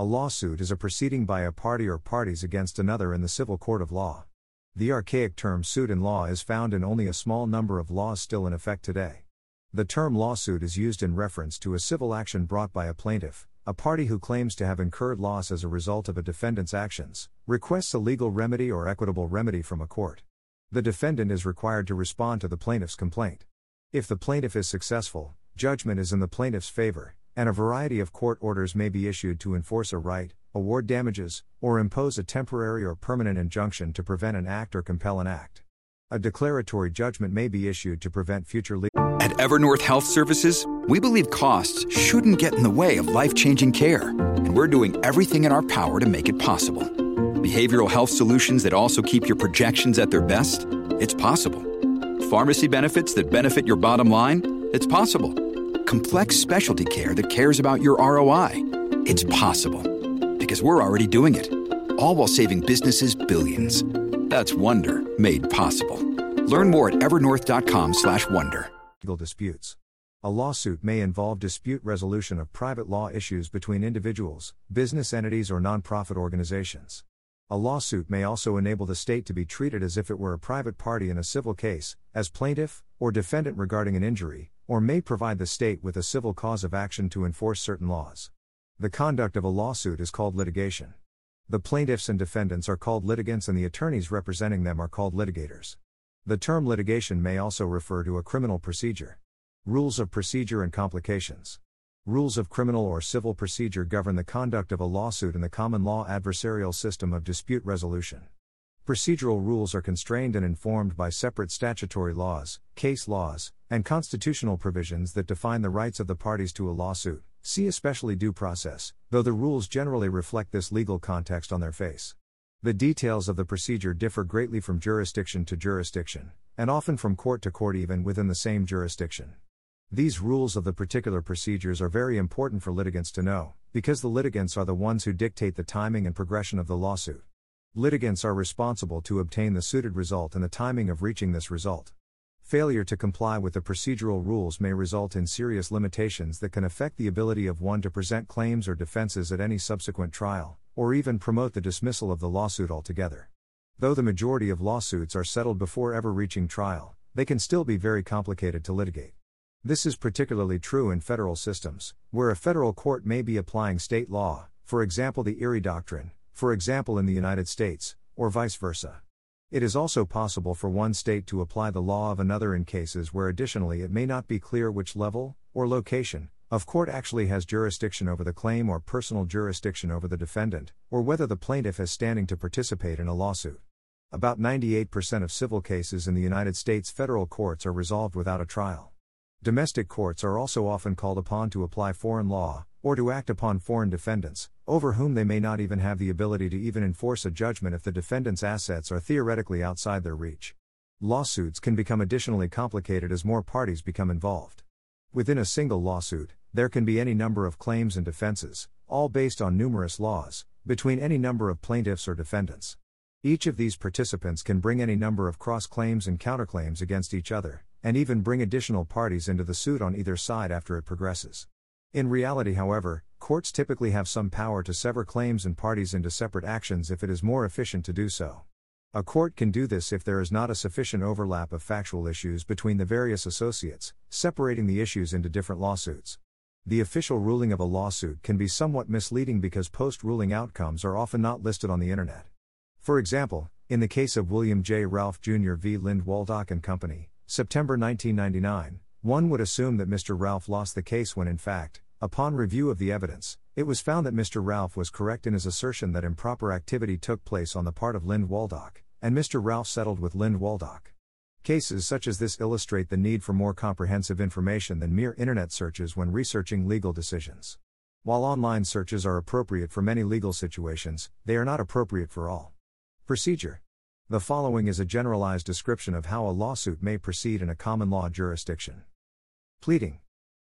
A lawsuit is a proceeding by a party or parties against another in the civil court of law. The archaic term suit in law is found in only a small number of laws still in effect today. The term lawsuit is used in reference to a civil action brought by a plaintiff, a party who claims to have incurred loss as a result of a defendant's actions, requests a legal remedy or equitable remedy from a court. The defendant is required to respond to the plaintiff's complaint. If the plaintiff is successful, judgment is in the plaintiff's favor, and a variety of court orders may be issued to enforce a right, award damages, or impose a temporary or permanent injunction to prevent an act or compel an act. A declaratory judgment may be issued to prevent future legal. At Evernorth Health Services, we believe costs shouldn't get in the way of life changing care, and we're doing everything in our power to make it possible. Behavioral health solutions that also keep your projections at their best? It's possible. Pharmacy benefits that benefit your bottom line? It's possible complex specialty care that cares about your ROI. It's possible because we're already doing it. All while saving businesses billions. That's Wonder made possible. Learn more at evernorth.com/wonder. Legal disputes. A lawsuit may involve dispute resolution of private law issues between individuals, business entities, or nonprofit organizations. A lawsuit may also enable the state to be treated as if it were a private party in a civil case, as plaintiff or defendant regarding an injury, or may provide the state with a civil cause of action to enforce certain laws. The conduct of a lawsuit is called litigation. The plaintiffs and defendants are called litigants and the attorneys representing them are called litigators. The term litigation may also refer to a criminal procedure. Rules of procedure and complications. Rules of criminal or civil procedure govern the conduct of a lawsuit in the common law adversarial system of dispute resolution. Procedural rules are constrained and informed by separate statutory laws, case laws, and constitutional provisions that define the rights of the parties to a lawsuit. See especially due process, though the rules generally reflect this legal context on their face. The details of the procedure differ greatly from jurisdiction to jurisdiction, and often from court to court even within the same jurisdiction. These rules of the particular procedures are very important for litigants to know, because the litigants are the ones who dictate the timing and progression of the lawsuit. Litigants are responsible to obtain the suited result and the timing of reaching this result. Failure to comply with the procedural rules may result in serious limitations that can affect the ability of one to present claims or defenses at any subsequent trial, or even promote the dismissal of the lawsuit altogether. Though the majority of lawsuits are settled before ever reaching trial, they can still be very complicated to litigate. This is particularly true in federal systems, where a federal court may be applying state law, for example, the Erie Doctrine, for example, in the United States, or vice versa. It is also possible for one state to apply the law of another in cases where additionally it may not be clear which level, or location, of court actually has jurisdiction over the claim or personal jurisdiction over the defendant, or whether the plaintiff has standing to participate in a lawsuit. About 98% of civil cases in the United States federal courts are resolved without a trial. Domestic courts are also often called upon to apply foreign law, or to act upon foreign defendants, over whom they may not even have the ability to even enforce a judgment if the defendant's assets are theoretically outside their reach. Lawsuits can become additionally complicated as more parties become involved. Within a single lawsuit, there can be any number of claims and defenses, all based on numerous laws, between any number of plaintiffs or defendants. Each of these participants can bring any number of cross claims and counterclaims against each other, and even bring additional parties into the suit on either side after it progresses. In reality, however, courts typically have some power to sever claims and parties into separate actions if it is more efficient to do so. A court can do this if there is not a sufficient overlap of factual issues between the various associates, separating the issues into different lawsuits. The official ruling of a lawsuit can be somewhat misleading because post ruling outcomes are often not listed on the Internet. For example, in the case of William J. Ralph Jr. v. Lind Waldock and Company, September 1999, one would assume that Mr. Ralph lost the case when in fact, upon review of the evidence, it was found that Mr. Ralph was correct in his assertion that improper activity took place on the part of Lind Waldock, and Mr. Ralph settled with Lind Waldock. Cases such as this illustrate the need for more comprehensive information than mere internet searches when researching legal decisions. While online searches are appropriate for many legal situations, they are not appropriate for all. Procedure The following is a generalized description of how a lawsuit may proceed in a common law jurisdiction. Pleading.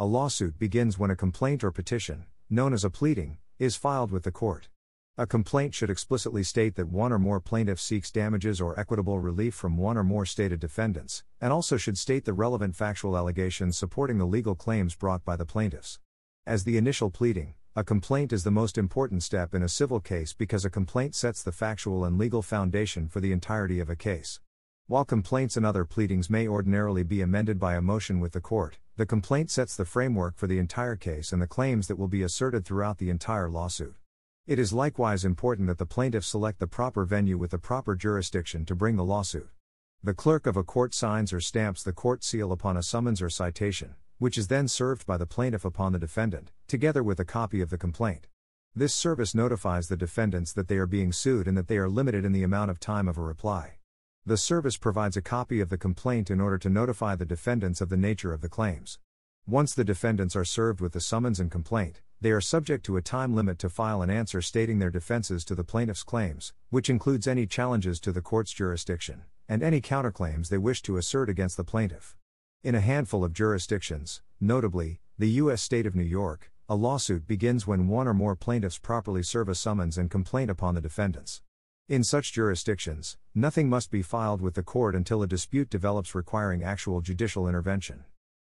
A lawsuit begins when a complaint or petition, known as a pleading, is filed with the court. A complaint should explicitly state that one or more plaintiffs seeks damages or equitable relief from one or more stated defendants, and also should state the relevant factual allegations supporting the legal claims brought by the plaintiffs. As the initial pleading, A complaint is the most important step in a civil case because a complaint sets the factual and legal foundation for the entirety of a case. While complaints and other pleadings may ordinarily be amended by a motion with the court, the complaint sets the framework for the entire case and the claims that will be asserted throughout the entire lawsuit. It is likewise important that the plaintiff select the proper venue with the proper jurisdiction to bring the lawsuit. The clerk of a court signs or stamps the court seal upon a summons or citation, which is then served by the plaintiff upon the defendant, together with a copy of the complaint. This service notifies the defendants that they are being sued and that they are limited in the amount of time of a reply. The service provides a copy of the complaint in order to notify the defendants of the nature of the claims. Once the defendants are served with the summons and complaint, they are subject to a time limit to file an answer stating their defenses to the plaintiff's claims, which includes any challenges to the court's jurisdiction, and any counterclaims they wish to assert against the plaintiff. In a handful of jurisdictions, notably, the U.S. state of New York, a lawsuit begins when one or more plaintiffs properly serve a summons and complaint upon the defendants. In such jurisdictions, nothing must be filed with the court until a dispute develops requiring actual judicial intervention.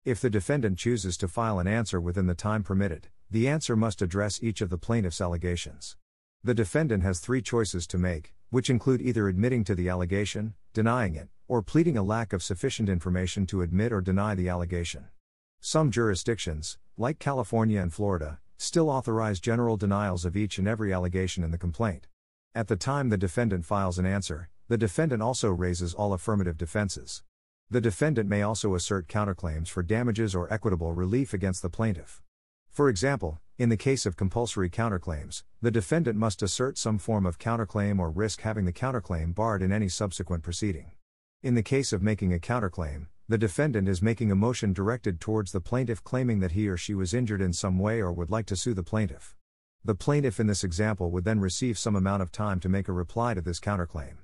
If the defendant chooses to file an answer within the time permitted, the answer must address each of the plaintiff's allegations. The defendant has three choices to make, which include either admitting to the allegation, denying it, or pleading a lack of sufficient information to admit or deny the allegation. Some jurisdictions, like California and Florida, still authorize general denials of each and every allegation in the complaint. At the time the defendant files an answer, the defendant also raises all affirmative defenses. The defendant may also assert counterclaims for damages or equitable relief against the plaintiff. For example, in the case of compulsory counterclaims, the defendant must assert some form of counterclaim or risk having the counterclaim barred in any subsequent proceeding. In the case of making a counterclaim, the defendant is making a motion directed towards the plaintiff claiming that he or she was injured in some way or would like to sue the plaintiff. The plaintiff in this example would then receive some amount of time to make a reply to this counterclaim.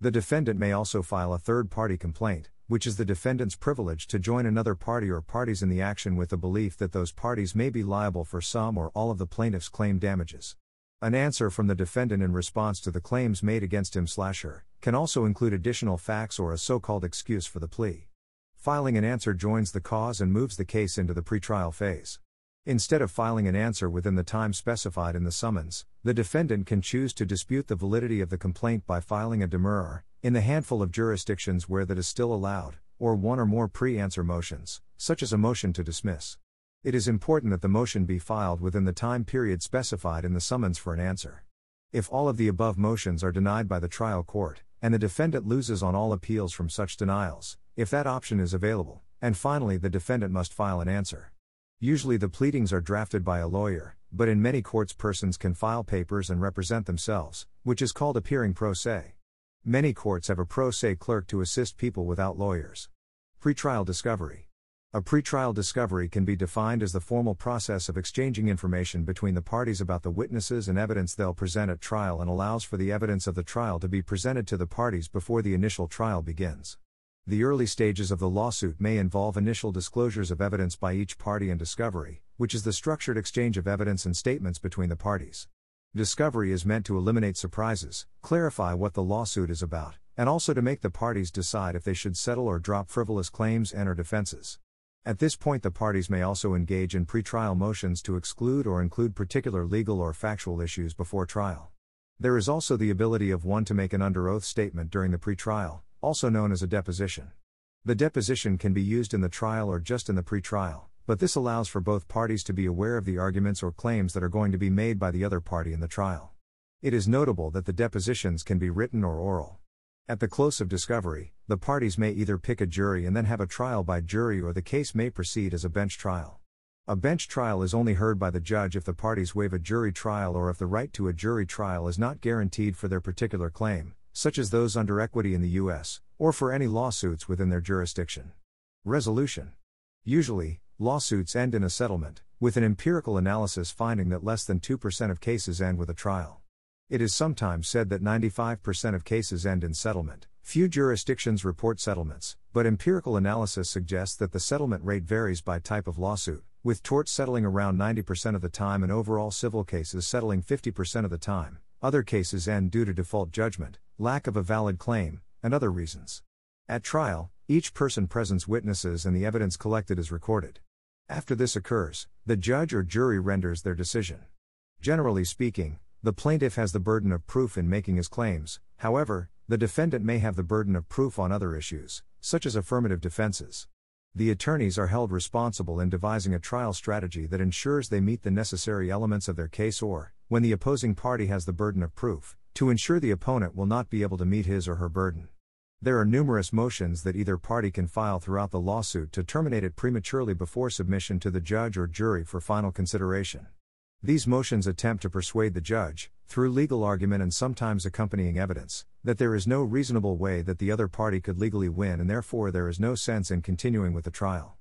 The defendant may also file a third party complaint, which is the defendant's privilege to join another party or parties in the action with the belief that those parties may be liable for some or all of the plaintiff's claim damages. An answer from the defendant in response to the claims made against him slash her can also include additional facts or a so-called excuse for the plea. Filing an answer joins the cause and moves the case into the pretrial phase. Instead of filing an answer within the time specified in the summons, the defendant can choose to dispute the validity of the complaint by filing a demurrer, in the handful of jurisdictions where that is still allowed, or one or more pre answer motions, such as a motion to dismiss. It is important that the motion be filed within the time period specified in the summons for an answer. If all of the above motions are denied by the trial court, and the defendant loses on all appeals from such denials, if that option is available, and finally the defendant must file an answer. Usually the pleadings are drafted by a lawyer, but in many courts persons can file papers and represent themselves, which is called appearing pro se. Many courts have a pro se clerk to assist people without lawyers. Pretrial discovery. A pretrial discovery can be defined as the formal process of exchanging information between the parties about the witnesses and evidence they'll present at trial and allows for the evidence of the trial to be presented to the parties before the initial trial begins. The early stages of the lawsuit may involve initial disclosures of evidence by each party and discovery, which is the structured exchange of evidence and statements between the parties. Discovery is meant to eliminate surprises, clarify what the lawsuit is about, and also to make the parties decide if they should settle or drop frivolous claims and or defenses. At this point, the parties may also engage in pretrial motions to exclude or include particular legal or factual issues before trial. There is also the ability of one to make an under oath statement during the pretrial, also known as a deposition. The deposition can be used in the trial or just in the pretrial, but this allows for both parties to be aware of the arguments or claims that are going to be made by the other party in the trial. It is notable that the depositions can be written or oral. At the close of discovery, the parties may either pick a jury and then have a trial by jury or the case may proceed as a bench trial. A bench trial is only heard by the judge if the parties waive a jury trial or if the right to a jury trial is not guaranteed for their particular claim, such as those under equity in the U.S., or for any lawsuits within their jurisdiction. Resolution Usually, lawsuits end in a settlement, with an empirical analysis finding that less than 2% of cases end with a trial. It is sometimes said that 95% of cases end in settlement. Few jurisdictions report settlements, but empirical analysis suggests that the settlement rate varies by type of lawsuit, with torts settling around 90% of the time and overall civil cases settling 50% of the time. Other cases end due to default judgment, lack of a valid claim, and other reasons. At trial, each person presents witnesses and the evidence collected is recorded. After this occurs, the judge or jury renders their decision. Generally speaking, the plaintiff has the burden of proof in making his claims, however, the defendant may have the burden of proof on other issues, such as affirmative defenses. The attorneys are held responsible in devising a trial strategy that ensures they meet the necessary elements of their case or, when the opposing party has the burden of proof, to ensure the opponent will not be able to meet his or her burden. There are numerous motions that either party can file throughout the lawsuit to terminate it prematurely before submission to the judge or jury for final consideration. These motions attempt to persuade the judge, through legal argument and sometimes accompanying evidence, that there is no reasonable way that the other party could legally win and therefore there is no sense in continuing with the trial.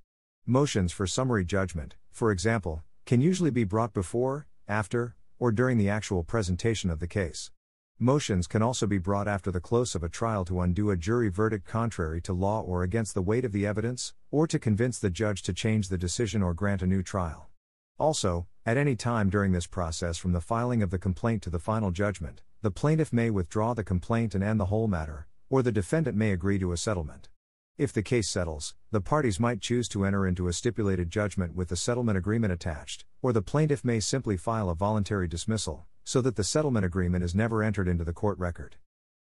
Motions for summary judgment, for example, can usually be brought before, after, or during the actual presentation of the case. Motions can also be brought after the close of a trial to undo a jury verdict contrary to law or against the weight of the evidence, or to convince the judge to change the decision or grant a new trial. Also, at any time during this process from the filing of the complaint to the final judgment, the plaintiff may withdraw the complaint and end the whole matter, or the defendant may agree to a settlement. If the case settles, the parties might choose to enter into a stipulated judgment with the settlement agreement attached, or the plaintiff may simply file a voluntary dismissal, so that the settlement agreement is never entered into the court record.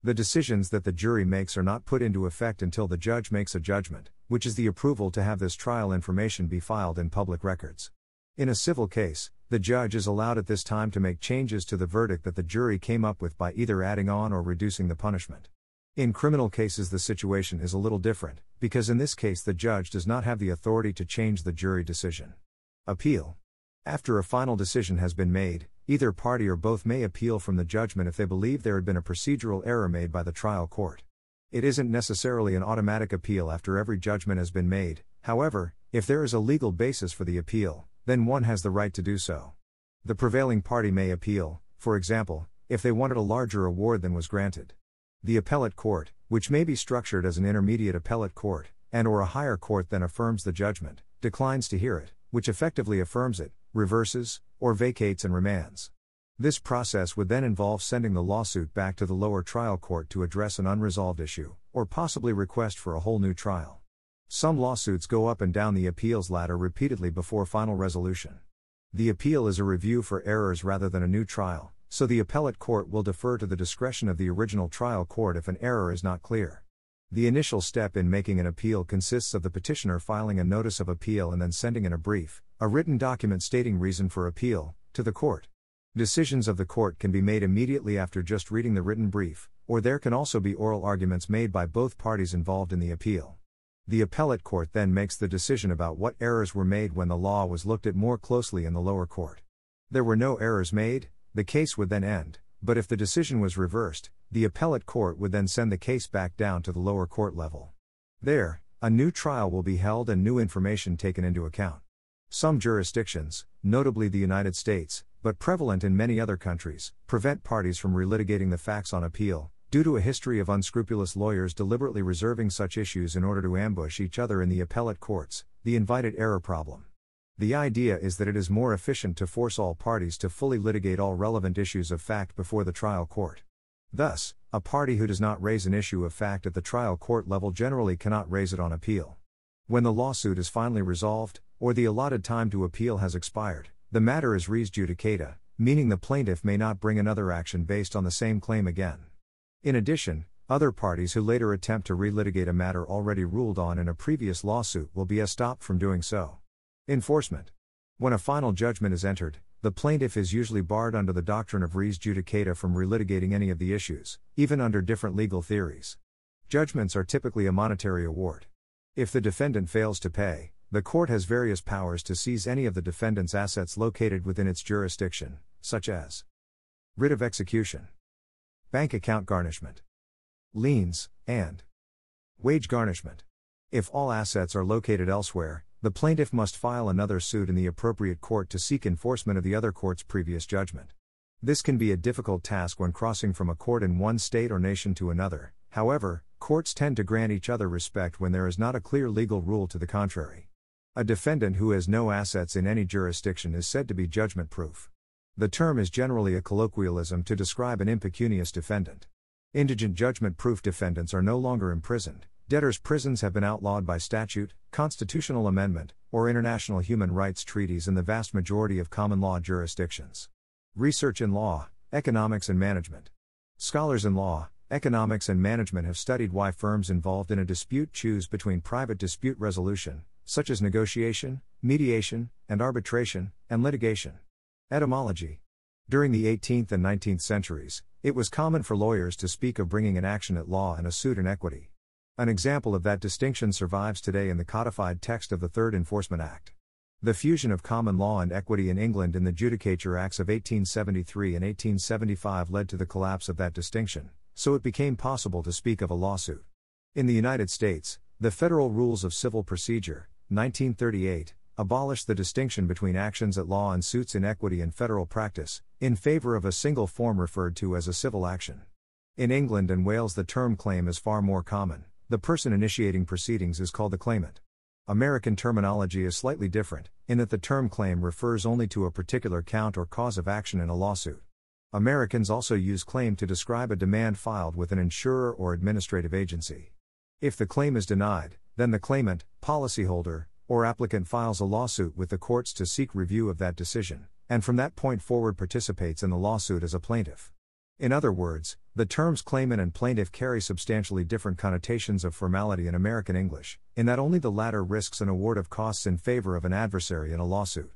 The decisions that the jury makes are not put into effect until the judge makes a judgment, which is the approval to have this trial information be filed in public records. In a civil case, the judge is allowed at this time to make changes to the verdict that the jury came up with by either adding on or reducing the punishment. In criminal cases, the situation is a little different, because in this case, the judge does not have the authority to change the jury decision. Appeal. After a final decision has been made, either party or both may appeal from the judgment if they believe there had been a procedural error made by the trial court. It isn't necessarily an automatic appeal after every judgment has been made, however, if there is a legal basis for the appeal, then one has the right to do so. The prevailing party may appeal, for example, if they wanted a larger award than was granted. The appellate court, which may be structured as an intermediate appellate court, and or a higher court than affirms the judgment, declines to hear it, which effectively affirms it, reverses, or vacates and remands. This process would then involve sending the lawsuit back to the lower trial court to address an unresolved issue, or possibly request for a whole new trial. Some lawsuits go up and down the appeals ladder repeatedly before final resolution. The appeal is a review for errors rather than a new trial, so the appellate court will defer to the discretion of the original trial court if an error is not clear. The initial step in making an appeal consists of the petitioner filing a notice of appeal and then sending in a brief, a written document stating reason for appeal, to the court. Decisions of the court can be made immediately after just reading the written brief, or there can also be oral arguments made by both parties involved in the appeal. The appellate court then makes the decision about what errors were made when the law was looked at more closely in the lower court. There were no errors made, the case would then end, but if the decision was reversed, the appellate court would then send the case back down to the lower court level. There, a new trial will be held and new information taken into account. Some jurisdictions, notably the United States, but prevalent in many other countries, prevent parties from relitigating the facts on appeal, due to a history of unscrupulous lawyers deliberately reserving such issues in order to ambush each other in the appellate courts, the invited error problem. The idea is that it is more efficient to force all parties to fully litigate all relevant issues of fact before the trial court. Thus, a party who does not raise an issue of fact at the trial court level generally cannot raise it on appeal. When the lawsuit is finally resolved, or the allotted time to appeal has expired, the matter is res judicata, meaning the plaintiff may not bring another action based on the same claim again. In addition, other parties who later attempt to relitigate a matter already ruled on in a previous lawsuit will be stopped from doing so. Enforcement. When a final judgment is entered, the plaintiff is usually barred under the doctrine of res judicata from relitigating any of the issues, even under different legal theories. Judgments are typically a monetary award. If the defendant fails to pay, the court has various powers to seize any of the defendant's assets located within its jurisdiction, such as writ of execution bank account garnishment, liens, and wage garnishment. If all assets are located elsewhere, the plaintiff must file another suit in the appropriate court to seek enforcement of the other court's previous judgment. This can be a difficult task when crossing from a court in one state or nation to another, however, courts tend to grant each other respect when there is not a clear legal rule to the contrary. A defendant who has no assets in any jurisdiction is said to be judgment proof. The term is generally a colloquialism to describe an impecunious defendant. Indigent judgment proof defendants are no longer imprisoned. Debtors' prisons have been outlawed by statute, constitutional amendment, or international human rights treaties in the vast majority of common law jurisdictions. Research in law, economics, and management. Scholars in law, economics, and management have studied why firms involved in a dispute choose between private dispute resolution, such as negotiation, mediation, and arbitration, and litigation. Etymology. During the 18th and 19th centuries, it was common for lawyers to speak of bringing an action at law and a suit in equity. An example of that distinction survives today in the codified text of the Third Enforcement Act. The fusion of common law and equity in England in the Judicature Acts of 1873 and 1875 led to the collapse of that distinction, so it became possible to speak of a lawsuit. In the United States, the Federal Rules of Civil Procedure, 1938, abolished the distinction between actions at law and suits in equity in federal practice, in favor of a single form referred to as a civil action. In England and Wales, the term claim is far more common. The person initiating proceedings is called the claimant. American terminology is slightly different, in that the term claim refers only to a particular count or cause of action in a lawsuit. Americans also use claim to describe a demand filed with an insurer or administrative agency. If the claim is denied, then the claimant, policyholder, or applicant files a lawsuit with the courts to seek review of that decision, and from that point forward participates in the lawsuit as a plaintiff. In other words, the terms claimant and plaintiff carry substantially different connotations of formality in American English, in that only the latter risks an award of costs in favor of an adversary in a lawsuit.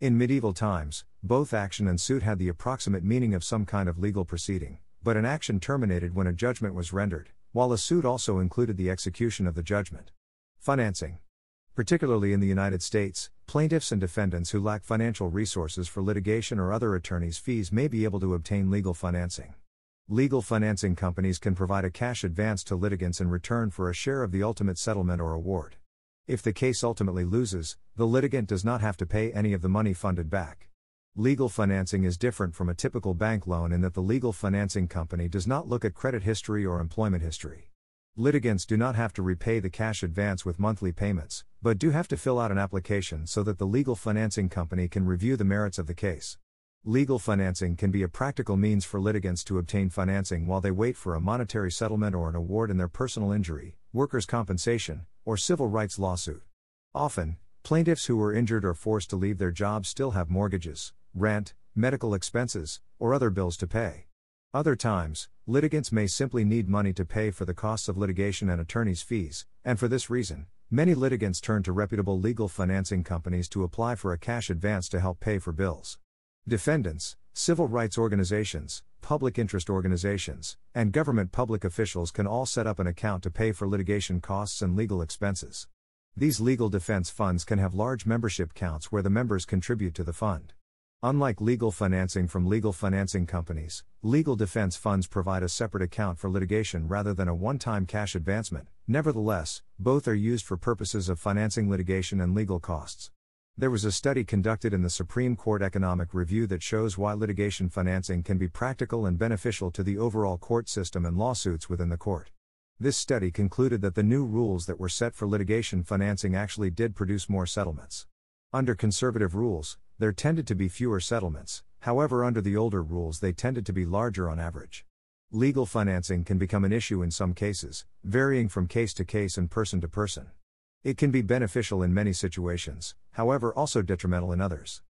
In medieval times, both action and suit had the approximate meaning of some kind of legal proceeding, but an action terminated when a judgment was rendered, while a suit also included the execution of the judgment. Financing. Particularly in the United States, plaintiffs and defendants who lack financial resources for litigation or other attorney's fees may be able to obtain legal financing. Legal financing companies can provide a cash advance to litigants in return for a share of the ultimate settlement or award. If the case ultimately loses, the litigant does not have to pay any of the money funded back. Legal financing is different from a typical bank loan in that the legal financing company does not look at credit history or employment history. Litigants do not have to repay the cash advance with monthly payments, but do have to fill out an application so that the legal financing company can review the merits of the case. Legal financing can be a practical means for litigants to obtain financing while they wait for a monetary settlement or an award in their personal injury, workers' compensation, or civil rights lawsuit. Often, plaintiffs who were injured or forced to leave their jobs still have mortgages, rent, medical expenses, or other bills to pay. Other times, litigants may simply need money to pay for the costs of litigation and attorney's fees, and for this reason, many litigants turn to reputable legal financing companies to apply for a cash advance to help pay for bills. Defendants, civil rights organizations, public interest organizations, and government public officials can all set up an account to pay for litigation costs and legal expenses. These legal defense funds can have large membership counts where the members contribute to the fund. Unlike legal financing from legal financing companies, legal defense funds provide a separate account for litigation rather than a one time cash advancement. Nevertheless, both are used for purposes of financing litigation and legal costs. There was a study conducted in the Supreme Court Economic Review that shows why litigation financing can be practical and beneficial to the overall court system and lawsuits within the court. This study concluded that the new rules that were set for litigation financing actually did produce more settlements. Under conservative rules, there tended to be fewer settlements, however, under the older rules, they tended to be larger on average. Legal financing can become an issue in some cases, varying from case to case and person to person. It can be beneficial in many situations, however, also detrimental in others.